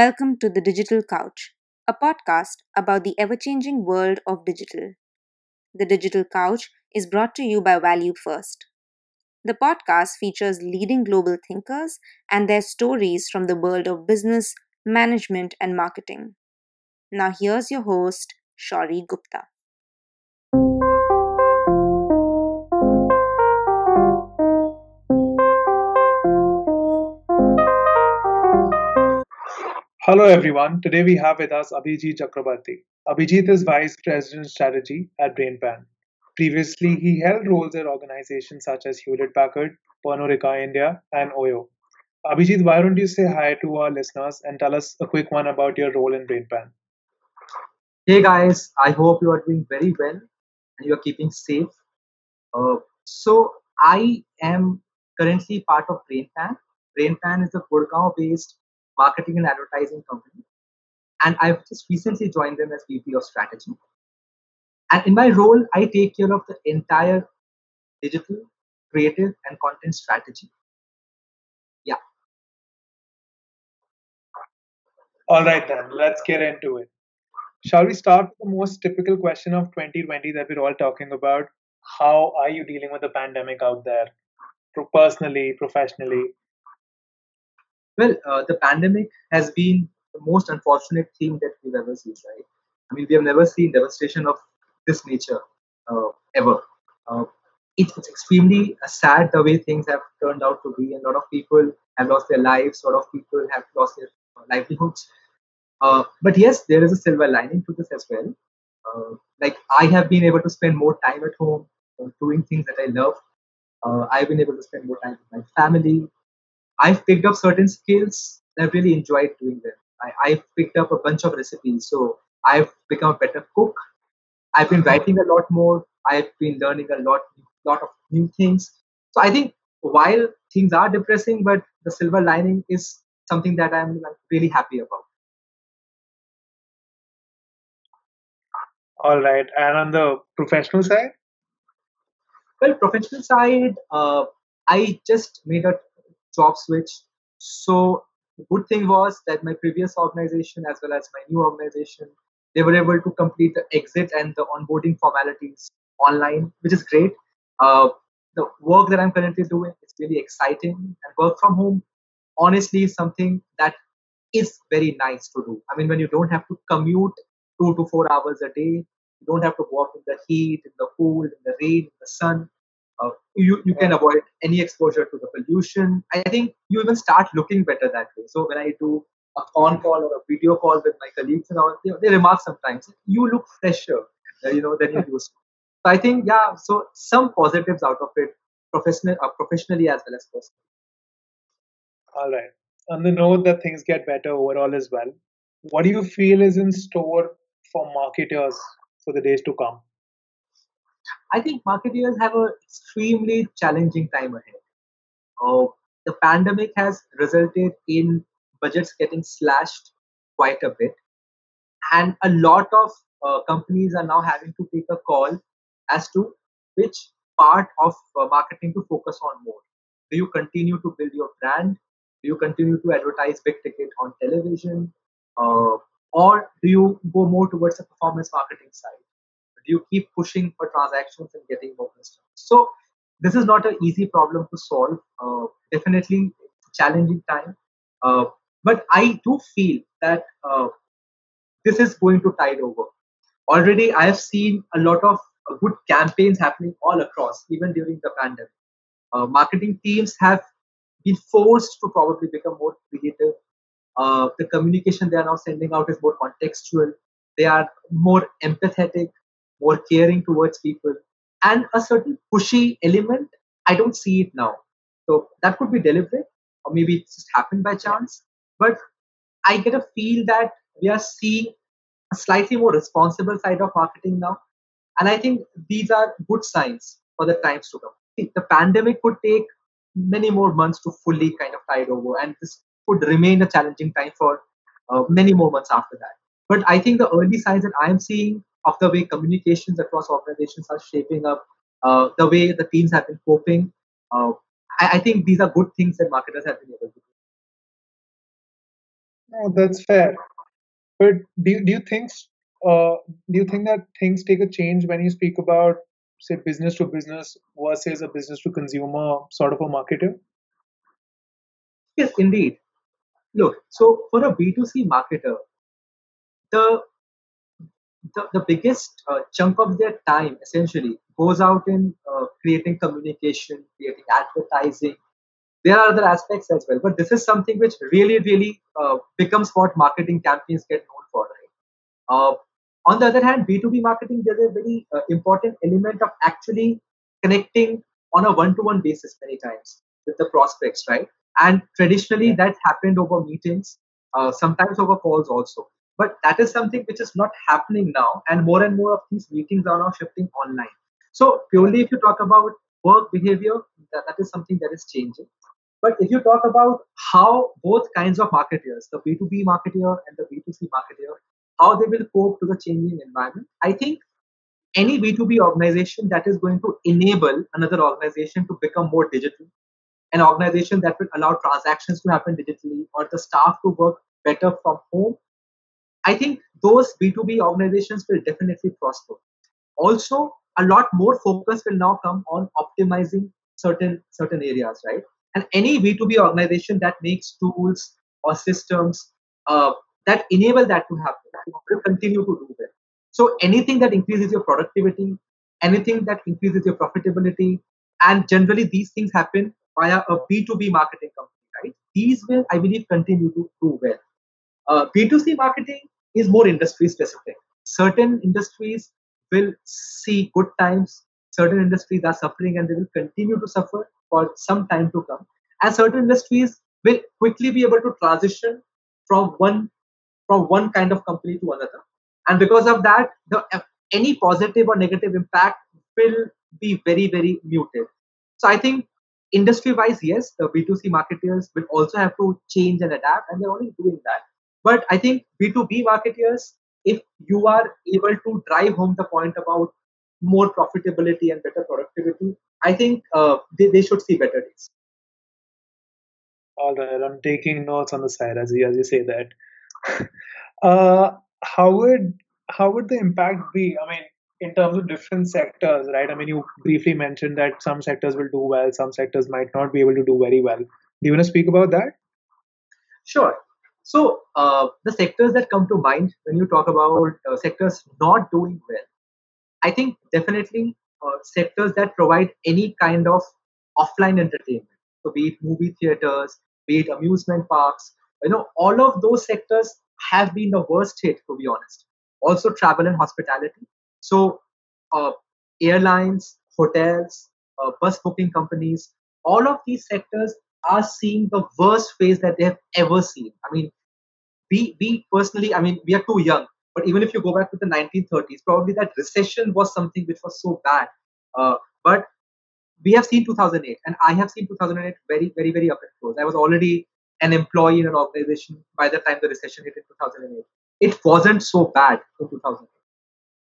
Welcome to the Digital Couch, a podcast about the ever changing world of digital. The Digital Couch is brought to you by Value First. The podcast features leading global thinkers and their stories from the world of business, management, and marketing. Now, here's your host, Shauri Gupta. Hello everyone. Today we have with us Abhijit Chakrabarti. Abhijit is Vice President Strategy at BrainPan. Previously, he held roles at organizations such as Hewlett Packard, Pernod Ricard India, and Oyo. Abhijit, why don't you say hi to our listeners and tell us a quick one about your role in BrainPan? Hey guys, I hope you are doing very well and you are keeping safe. Uh, so I am currently part of BrainPan. BrainPan is a Gurgaon-based marketing and advertising company. And I've just recently joined them as VP of strategy. And in my role, I take care of the entire digital, creative, and content strategy. Yeah. All right, then, let's get into it. Shall we start with the most typical question of 2020 that we're all talking about? How are you dealing with the pandemic out there, personally, professionally? Well, uh, the pandemic has been the most unfortunate thing that we've ever seen, right? I mean, we have never seen devastation of this nature uh, ever. Uh, it's extremely sad the way things have turned out to be. A lot of people have lost their lives. A lot of people have lost their livelihoods. Uh, but yes, there is a silver lining to this as well. Uh, like I have been able to spend more time at home, uh, doing things that I love. I've been able to spend more time with my family, I've picked up certain skills and I've really enjoyed doing them. I, have picked up a bunch of recipes, so I've become a better cook. I've been writing a lot more. I've been learning a lot, lot of new things. So I think while things are depressing, but the silver lining is something that I'm really happy about. All right, and on the professional side. Well, professional side, uh, I just made a job switch. So the good thing was that my previous organization as well as my new organization, they were able to complete the exit and the onboarding formalities online, which is great. Uh, the work that I'm currently doing is really exciting, and work from home, honestly, is something that is very nice to do. I mean, when you don't have to commute two to four hours a day, you don't have to walk in the heat, in the cold, in the rain, in the sun. Uh, you, you can avoid any exposure to the pollution. I think you even start looking better that way. So when I do a phone call or a video call with my colleagues and all, they, they remark sometimes, you look fresher, you know, than you used. So I think, yeah, so some positives out of it, professional, uh, professionally as well as personally. All right. On the note that things get better overall as well, what do you feel is in store for marketers for the days to come? I think marketeers have an extremely challenging time ahead. Uh, the pandemic has resulted in budgets getting slashed quite a bit, and a lot of uh, companies are now having to take a call as to which part of uh, marketing to focus on more. Do you continue to build your brand? Do you continue to advertise big ticket on television? Uh, or do you go more towards the performance marketing side? You keep pushing for transactions and getting more customers. So this is not an easy problem to solve. Uh, definitely challenging time. Uh, but I do feel that uh, this is going to tide over. Already, I have seen a lot of uh, good campaigns happening all across, even during the pandemic. Uh, marketing teams have been forced to probably become more creative. Uh, the communication they are now sending out is more contextual. They are more empathetic more caring towards people, and a certain pushy element. I don't see it now. So that could be deliberate, or maybe it just happened by chance. But I get a feel that we are seeing a slightly more responsible side of marketing now. And I think these are good signs for the times to come. The pandemic could take many more months to fully kind of tide over, and this could remain a challenging time for uh, many more months after that. But I think the early signs that I am seeing of the way communications across organizations are shaping up, uh, the way the teams have been coping. Uh, I, I, think these are good things that marketers have been able to do. No, that's fair. But do do you think uh, do you think that things take a change when you speak about say business to business versus a business to consumer sort of a marketer? Yes, indeed. Look, so for a B2C marketer, the the, the biggest uh, chunk of their time essentially goes out in uh, creating communication, creating advertising. There are other aspects as well, but this is something which really, really uh, becomes what marketing campaigns get known for, right? Uh, on the other hand, B2B marketing, there's a very uh, important element of actually connecting on a one to one basis many times with the prospects, right? And traditionally, that happened over meetings, uh, sometimes over calls also. But that is something which is not happening now, and more and more of these meetings are now shifting online. So, purely if you talk about work behavior, that, that is something that is changing. But if you talk about how both kinds of marketers, the B2B marketer and the B2C marketer, how they will cope to the changing environment, I think any B2B organization that is going to enable another organization to become more digital, an organization that will allow transactions to happen digitally or the staff to work better from home, I think those B2B organizations will definitely prosper. Also, a lot more focus will now come on optimizing certain certain areas, right? And any B2B organization that makes tools or systems uh, that enable that to happen will continue to do well. So anything that increases your productivity, anything that increases your profitability, and generally these things happen via a B2B marketing company, right? These will, I believe, continue to do well. Uh, B2C marketing is more industry specific. Certain industries will see good times, certain industries are suffering and they will continue to suffer for some time to come. And certain industries will quickly be able to transition from one from one kind of company to another. And because of that, the any positive or negative impact will be very, very muted. So I think industry wise, yes, the B2C marketers will also have to change and adapt, and they're already doing that. But I think B2B marketers, if you are able to drive home the point about more profitability and better productivity, I think uh, they, they should see better days. All right, I'm taking notes on the side as you as you say that. Uh, how would how would the impact be? I mean, in terms of different sectors, right? I mean, you briefly mentioned that some sectors will do well, some sectors might not be able to do very well. Do you want to speak about that? Sure. So uh, the sectors that come to mind when you talk about uh, sectors not doing well, I think definitely uh, sectors that provide any kind of offline entertainment. So be it movie theaters, be it amusement parks, you know, all of those sectors have been the worst hit, to be honest. Also travel and hospitality. So uh, airlines, hotels, uh, bus booking companies, all of these sectors are seeing the worst phase that they have ever seen. I mean, we we personally, I mean, we are too young, but even if you go back to the 1930s, probably that recession was something which was so bad. Uh, but we have seen 2008, and I have seen 2008 very, very, very up and close. I was already an employee in an organization by the time the recession hit in 2008. It wasn't so bad in 2008.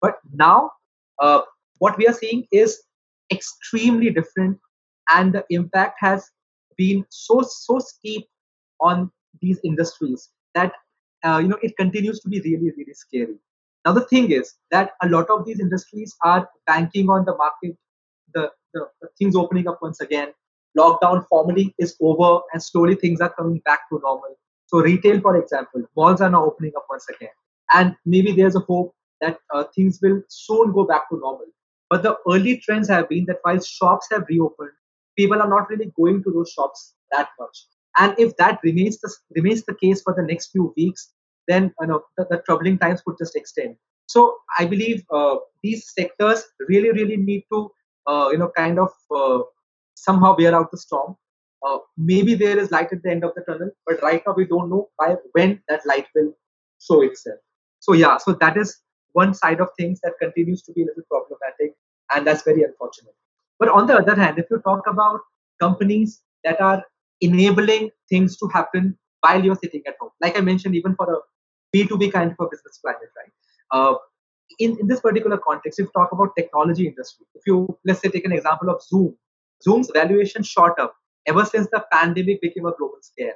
But now, uh, what we are seeing is extremely different, and the impact has been so so steep on these industries that uh, you know it continues to be really really scary. Now the thing is that a lot of these industries are banking on the market, the, the, the things opening up once again. Lockdown formally is over, and slowly things are coming back to normal. So retail, for example, malls are now opening up once again, and maybe there's a hope that uh, things will soon go back to normal. But the early trends have been that while shops have reopened, people are not really going to those shops that much. And if that remains the remains the case for the next few weeks, then you know the, the troubling times could just extend. So I believe uh, these sectors really, really need to uh, you know kind of uh, somehow bear out the storm. Uh, maybe there is light at the end of the tunnel, but right now we don't know by when that light will show itself. So yeah, so that is one side of things that continues to be a little problematic, and that's very unfortunate. But on the other hand, if you talk about companies that are enabling things to happen while you're sitting at home, like I mentioned, even for a B2B kind of a business climate, right? Uh, in, in this particular context, if you talk about technology industry, if you let's say take an example of Zoom, Zoom's valuation shot up ever since the pandemic became a global scare.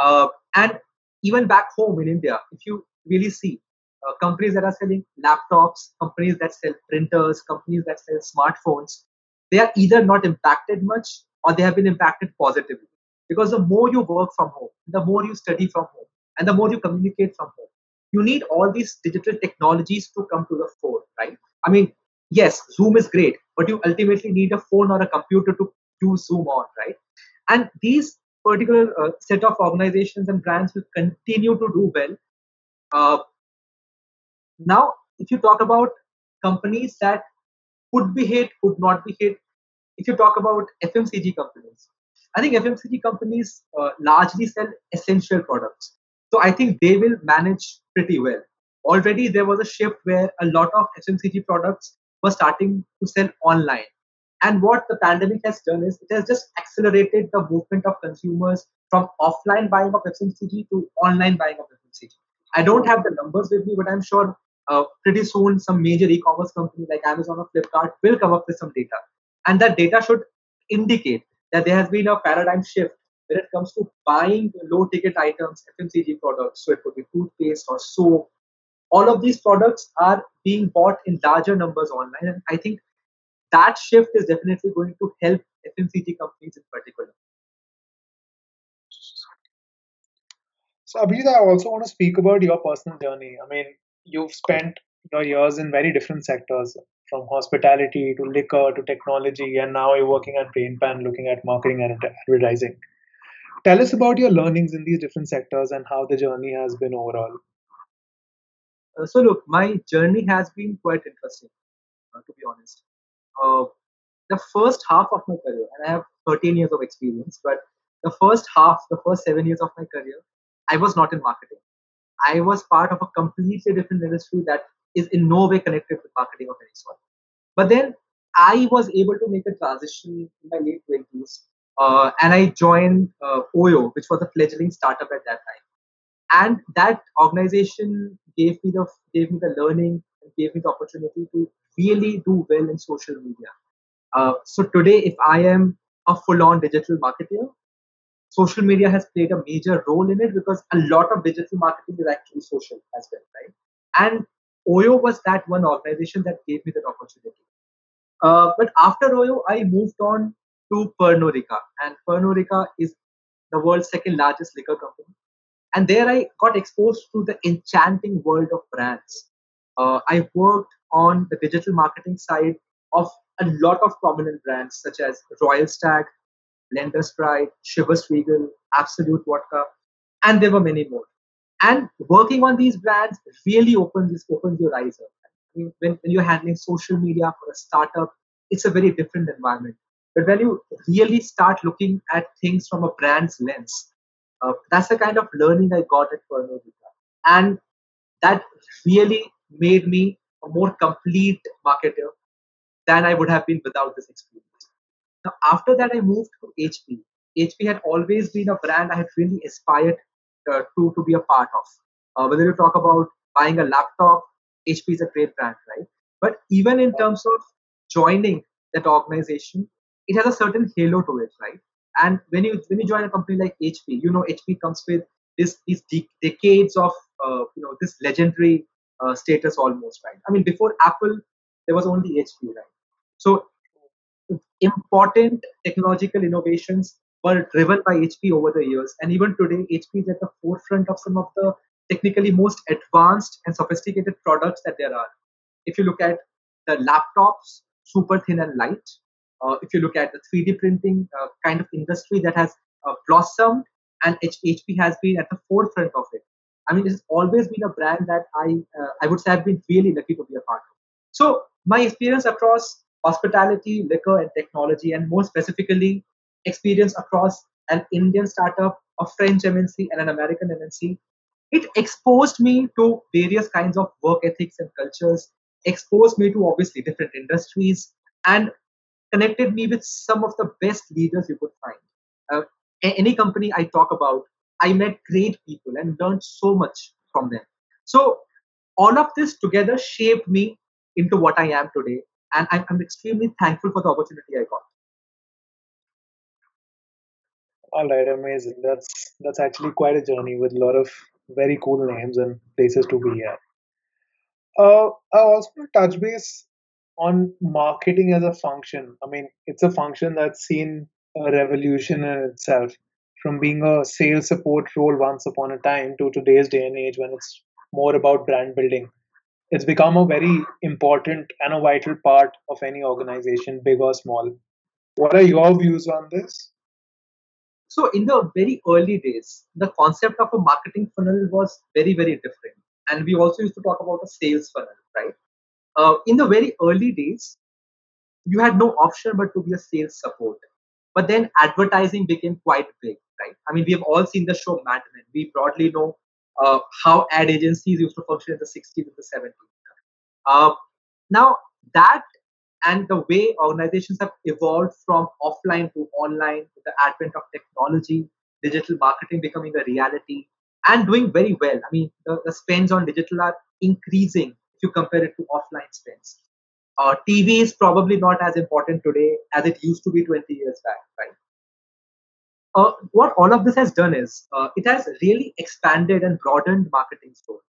Uh, and even back home in India, if you really see uh, companies that are selling laptops, companies that sell printers, companies that sell smartphones, they are either not impacted much or they have been impacted positively. Because the more you work from home, the more you study from home, and the more you communicate from home, you need all these digital technologies to come to the fore, right? I mean, yes, Zoom is great, but you ultimately need a phone or a computer to use Zoom on, right? And these particular uh, set of organizations and brands will continue to do well. Uh, now, if you talk about companies that could be hit, could not be hit, if you talk about FMCG companies, I think FMCG companies uh, largely sell essential products. So I think they will manage pretty well. Already there was a shift where a lot of FMCG products were starting to sell online. And what the pandemic has done is it has just accelerated the movement of consumers from offline buying of FMCG to online buying of FMCG. I don't have the numbers with me, but I'm sure uh, pretty soon some major e-commerce company like Amazon or Flipkart will come up with some data. And that data should indicate that there has been a paradigm shift when it comes to buying low ticket items, FMCG products. So it could be toothpaste or soap. All of these products are being bought in larger numbers online. And I think that shift is definitely going to help FMCG companies in particular. So, Abhijit, I also want to speak about your personal journey. I mean, you've spent your years in very different sectors, from hospitality to liquor to technology, and now you're working at BrainPan looking at marketing and advertising. Tell us about your learnings in these different sectors and how the journey has been overall. Uh, so, look, my journey has been quite interesting, uh, to be honest. Uh, the first half of my career, and I have 13 years of experience, but the first half, the first seven years of my career, I was not in marketing. I was part of a completely different industry that is in no way connected with marketing of any sort. But then I was able to make a transition in my late 20s uh, and I joined uh, Oyo, which was a fledgling startup at that time. And that organization gave me the gave me the learning and gave me the opportunity to really do well in social media. Uh, so today, if I am a full-on digital marketer, social media has played a major role in it because a lot of digital marketing is actually social as well, right? And Oyo was that one organization that gave me that opportunity. Uh, but after Oyo, I moved on to Pernod Ricard, and Pernod Ricard is the world's second largest liquor company. And there I got exposed to the enchanting world of brands. Uh, I worked on the digital marketing side of a lot of prominent brands such as Royal Stag, Blender's Pride, Chivas Regal, Absolut Vodka, and there were many more. And working on these brands really opens opens your eyes up. When, when you're handling social media for a startup, it's a very different environment. But when you really start looking at things from a brand's lens, uh, that's the kind of learning I got at Pernod And that really made me a more complete marketer than I would have been without this experience. Now, after that, I moved to HP. HP had always been a brand I had really aspired uh, to, to be a part of. Uh, whether you talk about buying a laptop, HP is a great brand, right? But even in terms of joining that organization, it has a certain halo to it, right? And when you when you join a company like HP, you know HP comes with this these de- decades of uh, you know this legendary uh, status almost, right? I mean, before Apple, there was only HP, right? So important technological innovations were driven by HP over the years, and even today, HP is at the forefront of some of the technically most advanced and sophisticated products that there are. If you look at the laptops, super thin and light, uh, if you look at the 3D printing uh, kind of industry that has uh, blossomed, and HP has been at the forefront of it. I mean, it's always been a brand that I uh, I would say I've been really lucky to be a part of. So my experience across hospitality, liquor, and technology, and more specifically, experience across an Indian startup, a French MNC, and an American MNC, it exposed me to various kinds of work ethics and cultures, exposed me to obviously different industries, and connected me with some of the best leaders you could find. Uh, any company I talk about, I met great people and learned so much from them. So all of this together shaped me into what I am today, and I'm, I'm extremely thankful for the opportunity I got. All right, amazing. That's that's actually quite a journey with a lot of very cool names and places to be at. Uh, I also want to touch base on marketing as a function. I mean, it's a function that's seen a revolution in itself from being a sales support role once upon a time to today's day and age when it's more about brand building. It's become a very important and a vital part of any organization, big or small. What are your views on this? So in the very early days, the concept of a marketing funnel was very, very different. And we also used to talk about a sales funnel, right? Uh, in the very early days, you had no option but to be a sales support. But then advertising became quite big, right? I mean, we have all seen the show Mad Men. We broadly know uh, how ad agencies used to function in the 60s and the 70s. Uh, now, that and the way organizations have evolved from offline to online with the advent of technology, digital marketing becoming a reality, and doing very well. I mean, the, the spends on digital are increasing if you compare it to offline spends. Uh, TV is probably not as important today as it used to be 20 years back, right? Uh, what all of this has done is uh, it has really expanded and broadened marketing scope.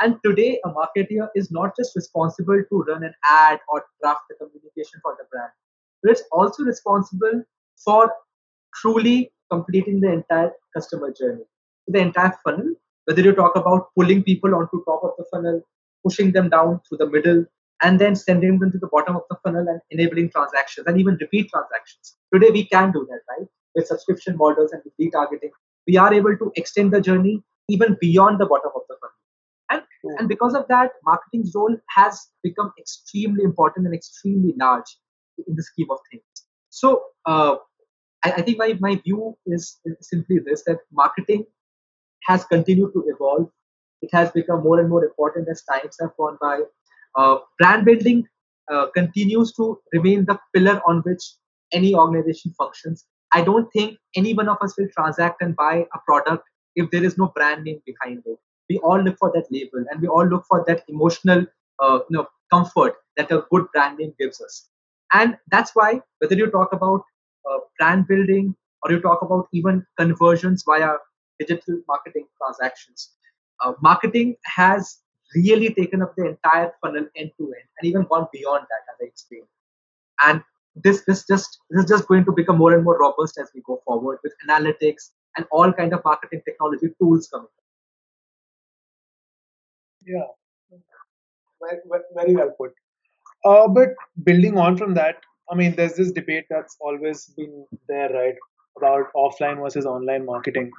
And today, a marketer is not just responsible to run an ad or draft the communication for the brand, but it's also responsible for truly completing the entire customer journey, the entire funnel. Whether you talk about pulling people onto top of the funnel, pushing them down through the middle, and then sending them to the bottom of the funnel and enabling transactions and even repeat transactions. Today, we can do that, right? With subscription models and with retargeting, we are able to extend the journey even beyond the bottom of the funnel. And, and because of that, marketing's role has become extremely important and extremely large in the scheme of things. So uh, I, I, think my, my view is, is simply this that marketing has continued to evolve. It has become more and more important as times have gone by. Uh, brand building uh, continues to remain the pillar on which any organization functions. I don't think any one of us will transact and buy a product if there is no brand name behind it we all look for that label and we all look for that emotional uh, you know comfort that a good brand name gives us. And that's why whether you talk about uh, brand building or you talk about even conversions via digital marketing transactions uh, marketing has really taken up the entire funnel end to end and even gone beyond that as i explained. And this this just this is just going to become more and more robust as we go forward with analytics and all kind of marketing technology tools coming yeah, very, well put. Uh, but building on from that, I mean, there's this debate that's always been there, right, about offline versus online marketing.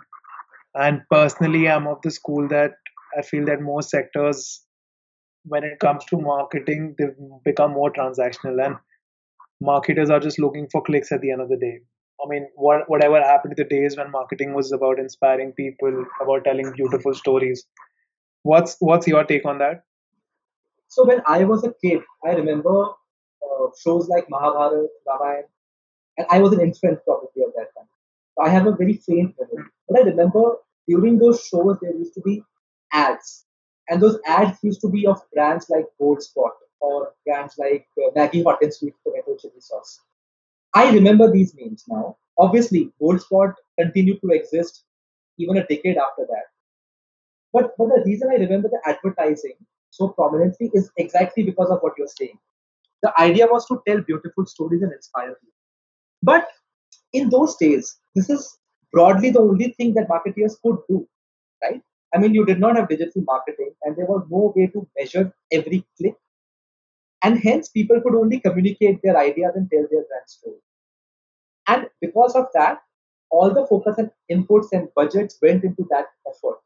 And personally, I'm of the school that I feel that most sectors, when it comes to marketing, they've become more transactional, and marketers are just looking for clicks at the end of the day. I mean, what, whatever happened to the days when marketing was about inspiring people, about telling beautiful stories, What's what's your take on that? So when I was a kid, I remember uh, shows like Mahabharata, Ramayana, and I was an infant probably at that time. So I have a very faint memory. But I remember during those shows there used to be ads, and those ads used to be of brands like Gold Spot or brands like uh, Maggi Hot and Sweet Tomato Chili Sauce. I remember these names now. Obviously, Gold Spot continued to exist even a decade after that. But, but the reason I remember the advertising so prominently is exactly because of what you're saying. The idea was to tell beautiful stories and inspire people. But in those days, this is broadly the only thing that marketers could do, right? I mean, you did not have digital marketing, and there was no way to measure every click. And hence, people could only communicate their ideas and tell their brand story. And because of that, all the focus and inputs and budgets went into that effort.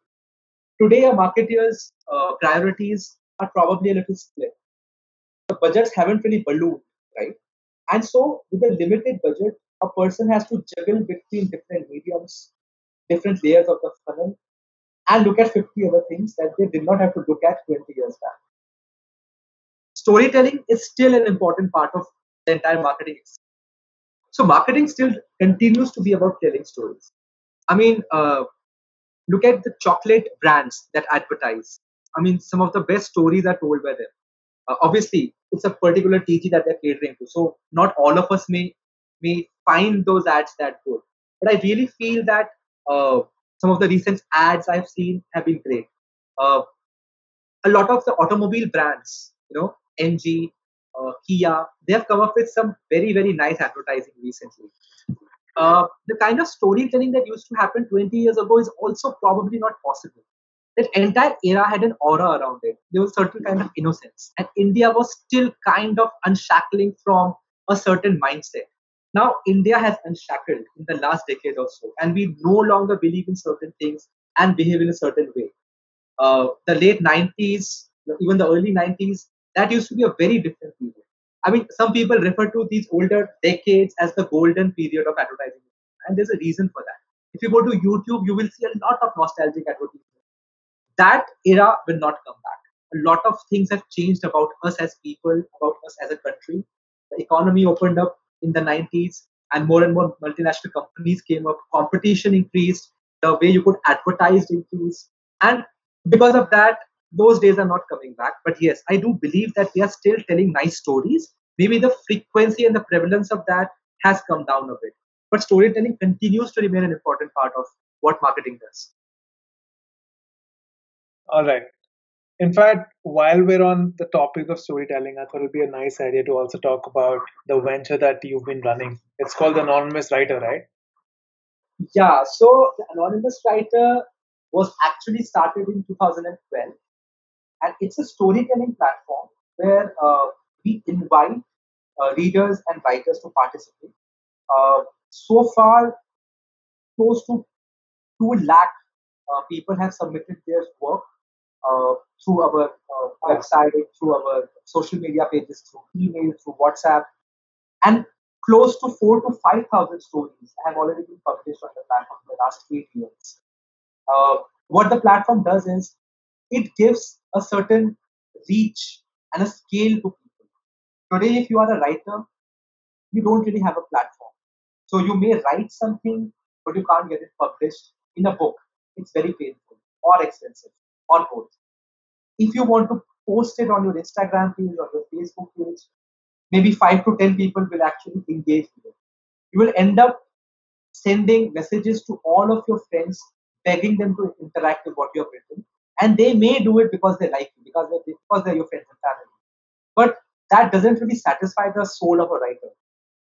Today, a marketer's uh, priorities are probably a little split. The budgets haven't really ballooned, right? And so, with a limited budget, a person has to juggle between different mediums, different layers of the funnel, and look at 50 other things that they did not have to look at 20 years back. Storytelling is still an important part of the entire marketing. So, marketing still continues to be about telling stories. I mean, uh, look at the chocolate brands that advertise. I mean, some of the best stories are told by them. Uh, obviously, it's a particular TG that they're catering to, so not all of us may may find those ads that good. But I really feel that uh, some of the recent ads I've seen have been great. Uh, a lot of the automobile brands, you know, MG, uh, Kia, they have come up with some very, very nice advertising recently. Uh, the kind of storytelling that used to happen 20 years ago is also probably not possible. That entire era had an aura around it. There was certain kind of innocence, and India was still kind of unshackling from a certain mindset. Now India has unshackled in the last decade or so, and we no longer believe in certain things and behave in a certain way. Uh, the late 90s, even the early 90s, that used to be a very different period. I mean, some people refer to these older decades as the golden period of advertising, and there's a reason for that. If you go to YouTube, you will see a lot of nostalgic advertising. That era will not come back. A lot of things have changed about us as people, about us as a country. The economy opened up in the 90s, and more and more multinational companies came up. Competition increased. The way you could advertise increased, and because of that, those days are not coming back. But yes, I do believe that we are still telling nice stories. Maybe the frequency and the prevalence of that has come down a bit. But storytelling continues to remain an important part of what marketing does. All right. In fact, while we're on the topic of storytelling, I thought it would be a nice idea to also talk about the venture that you've been running. It's called the Anonymous Writer, right? Yeah, so the Anonymous Writer was actually started in 2012 and it's a storytelling platform where uh, we invite uh, readers and writers to participate. Uh, so far, close to 2 lakh uh, people have submitted their work uh, through our uh, website, through our social media pages, through email, through WhatsApp, and close to four to 5,000 stories have already been published on the platform in the last eight years. What the platform does is it gives a certain reach and a scale to people. Today, if you are a writer, you don't really have a platform. So you may write something, but you can't get it published in a book. It's very painful or expensive or both. If you want to post it on your Instagram page or your Facebook page, maybe five to ten people will actually engage with it. You will end up sending messages to all of your friends, begging them to interact with what you have written and they may do it because they like you because they're, because they're your friends and family. But that doesn't really satisfy the soul of a writer.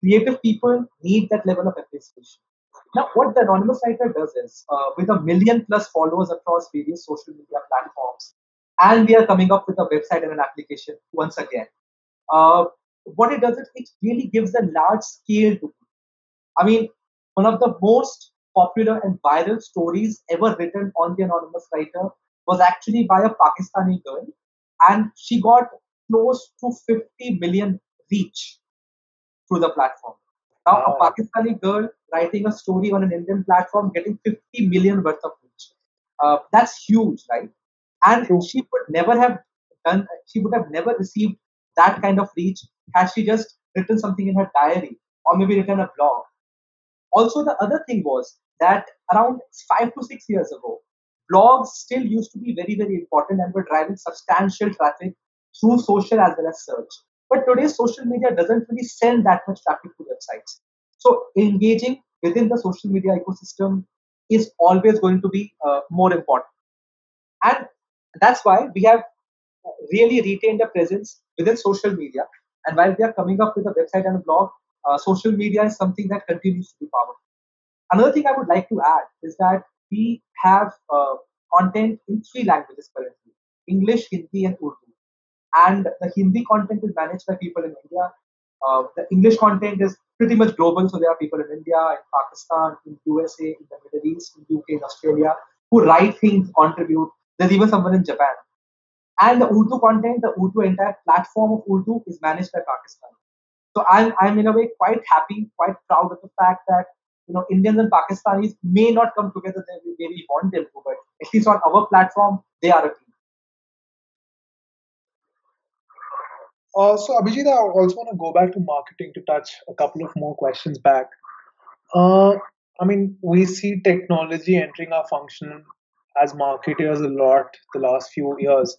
Creative people need that level of appreciation. Now what the anonymous writer does is uh, with a million plus followers across various social media platforms and we are coming up with a website and an application once again uh, what it does is it really gives a large scale to i mean one of the most popular and viral stories ever written on the anonymous writer was actually by a Pakistani girl, and she got close to 50 million reach through the platform. Now, wow. a Pakistani girl writing a story on an Indian platform getting 50 million worth of reach. Uh, that's huge, right? And True. she would never have done, she would have never received that kind of reach had she just written something in her diary or maybe written a blog. Also, the other thing was that around five to six years ago, blogs still used to be very, very important and were driving substantial traffic through social as well as search. But today, social media doesn't really send that much traffic to websites. So, engaging within the social media ecosystem is always going to be uh, more important. And that's why we have really retained a presence within social media. And while we are coming up with a website and a blog, uh, social media is something that continues to be powerful. Another thing I would like to add is that we have uh, content in three languages currently English, Hindi, and Urdu. And the Hindi content is managed by people in India. Uh, the English content is pretty much global, so there are people in India, in Pakistan, in USA, in the Middle East, in UK, in Australia, who write things, contribute. There's even someone in Japan. And the Urdu content, the Urdu entire platform of Urdu is managed by Pakistan. So I'm, I'm in a way quite happy, quite proud of the fact that you know Indians and Pakistanis may not come together the way we want them to, but at least on our platform, they are a team. Uh, so Abhijit, I also want to go back to marketing to touch a couple of more questions back. Uh, I mean, we see technology entering our function as marketers a lot the last few years.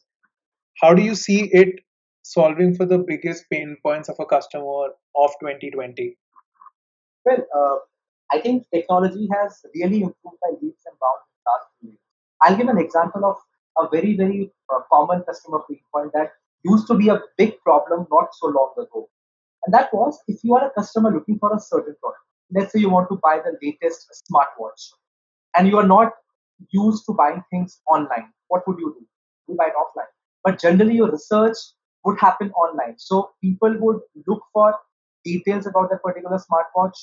How do you see it solving for the biggest pain points of a customer of 2020? Well, uh, I think technology has really improved by leaps and bounds in the last few years. I'll give an example of a very, very uh, common customer pain point that used to be a big problem not so long ago. And that was if you are a customer looking for a certain product, let's say you want to buy the latest smartwatch, and you are not used to buying things online, what would you do? You buy it offline. But generally, your research would happen online. So people would look for details about that particular smartwatch.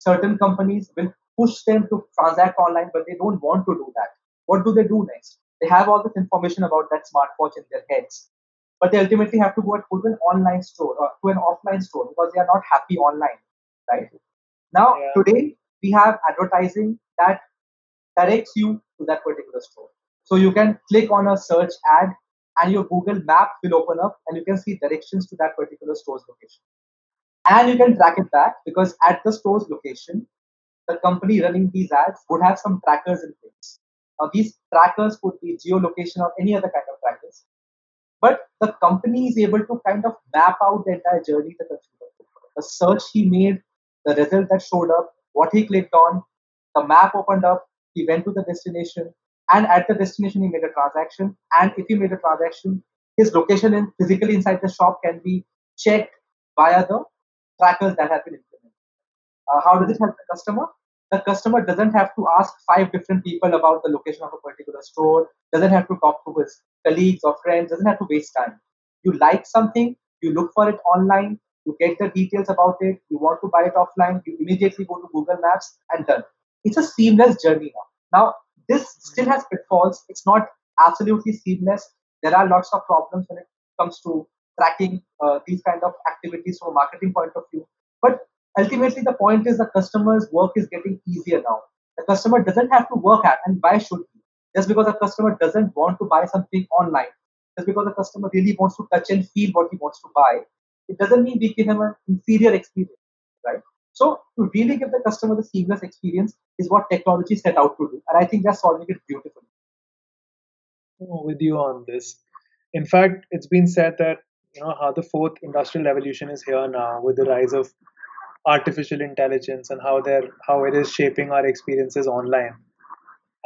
Certain companies will push them to transact online, but they don't want to do that. What do they do next? They have all this information about that smartwatch in their heads, but they ultimately have to go and put an online store or to an offline store because they are not happy online, right? Now, Yeah. today we have advertising that directs you to that particular store. So you can click on a search ad and your Google map will open up and you can see directions to that particular store's location. And you can track it back because at the store's location, the company running these ads would have some trackers in place. Now, these trackers could be geolocation or any other kind of trackers. But the company is able to kind of map out the entire journey the consumer. The search he made, the result that showed up, what he clicked on, the map opened up, he went to the destination, and at the destination he made a transaction. And if he made a transaction, his location in physically inside the shop can be checked via the trackers that have been implemented. Uh, how does it help the customer? The customer doesn't have to ask five different people about the location of a particular store, doesn't have to talk to his colleagues or friends, doesn't have to waste time. You like something, you look for it online, you get the details about it, you want to buy it offline, you immediately go to Google Maps and done. It's a seamless journey now. Now, this still has pitfalls. It's not absolutely seamless. There are lots of problems when it comes to tracking uh, these kind of activities from a marketing point of view. But ultimately, the point is the customer's work is getting easier now. The customer doesn't have to work at, and why should he? Just because a customer doesn't want to buy something online, just because the customer really wants to touch and feel what he wants to buy, it doesn't mean we give him an inferior experience, right? So to really give the customer the seamless experience is what technology set out to do, and I think they're solving it beautifully. With you on this. In fact, it's been said that you know how the fourth industrial revolution is here now with the rise of artificial intelligence and how they're how it is shaping our experiences online.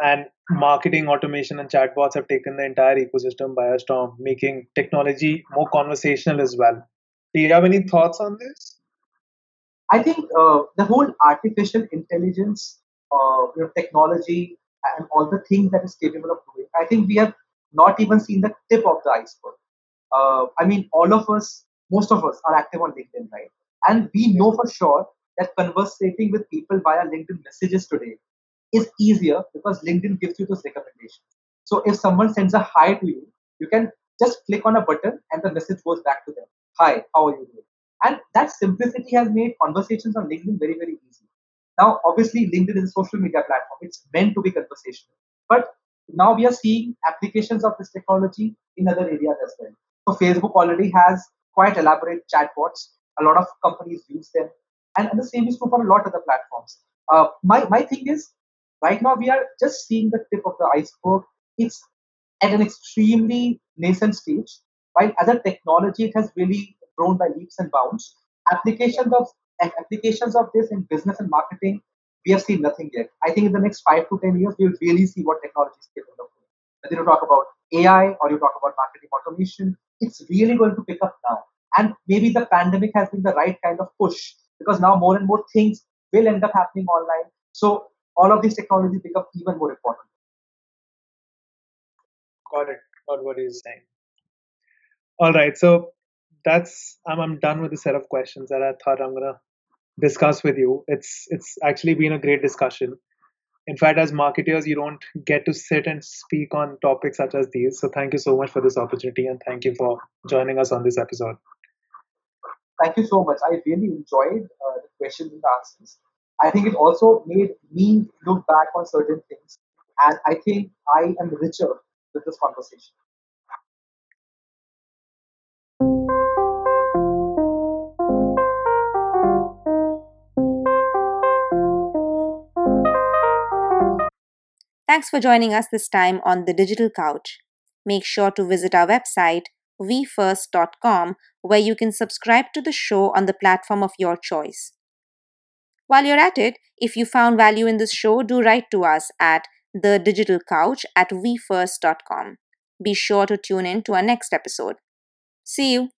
And marketing automation and chatbots have taken the entire ecosystem by a storm, making technology more conversational as well. Do you have any thoughts on this? I think uh, the whole artificial intelligence, uh, you know, technology, and all the things that is capable of doing. I think we have not even seen the tip of the iceberg. Uh, I mean, all of us, most of us, are active on LinkedIn, right? And we know for sure that conversating with people via LinkedIn messages today is easier because LinkedIn gives you those recommendations. So if someone sends a hi to you, you can just click on a button and the message goes back to them. Hi, how are you doing? And that simplicity has made conversations on LinkedIn very, very easy. Now, obviously, LinkedIn is a social media platform. It's meant to be conversational. But now we are seeing applications of this technology in other areas as well. So Facebook already has quite elaborate chatbots. A lot of companies use them. And, the same is true for a lot of the platforms. Uh, my, my thing is, right now we are just seeing the tip of the iceberg. It's at an extremely nascent stage. While a technology, it has really grown by leaps and bounds. Applications of applications of this in business and marketing, we have seen nothing yet. I think in the next five to ten years, we'll really see what technology is capable of. Whether you talk about AI or you talk about marketing automation, it's really going to pick up now. And maybe the pandemic has been the right kind of push because now more and more things will end up happening online. So all of these technologies become even more important. Got it. Got what he's saying. All right. So that's I'm, I'm done with the set of questions that I thought I'm gonna discuss with you. It's it's actually been a great discussion. In fact, as marketers, you don't get to sit and speak on topics such as these. So thank you so much for this opportunity and thank you for joining us on this episode. Thank you so much. I really enjoyed uh, the questions and the answers. I think it also made me look back on certain things, and I think I am richer with this conversation. Thanks for joining us this time on The Digital Couch. Make sure to visit our website, vfirst.com, where you can subscribe to the show on the platform of your choice. While you're at it, if you found value in this show, do write to us at the digital couch at vfirst.com. Be sure to tune in to our next episode. See you.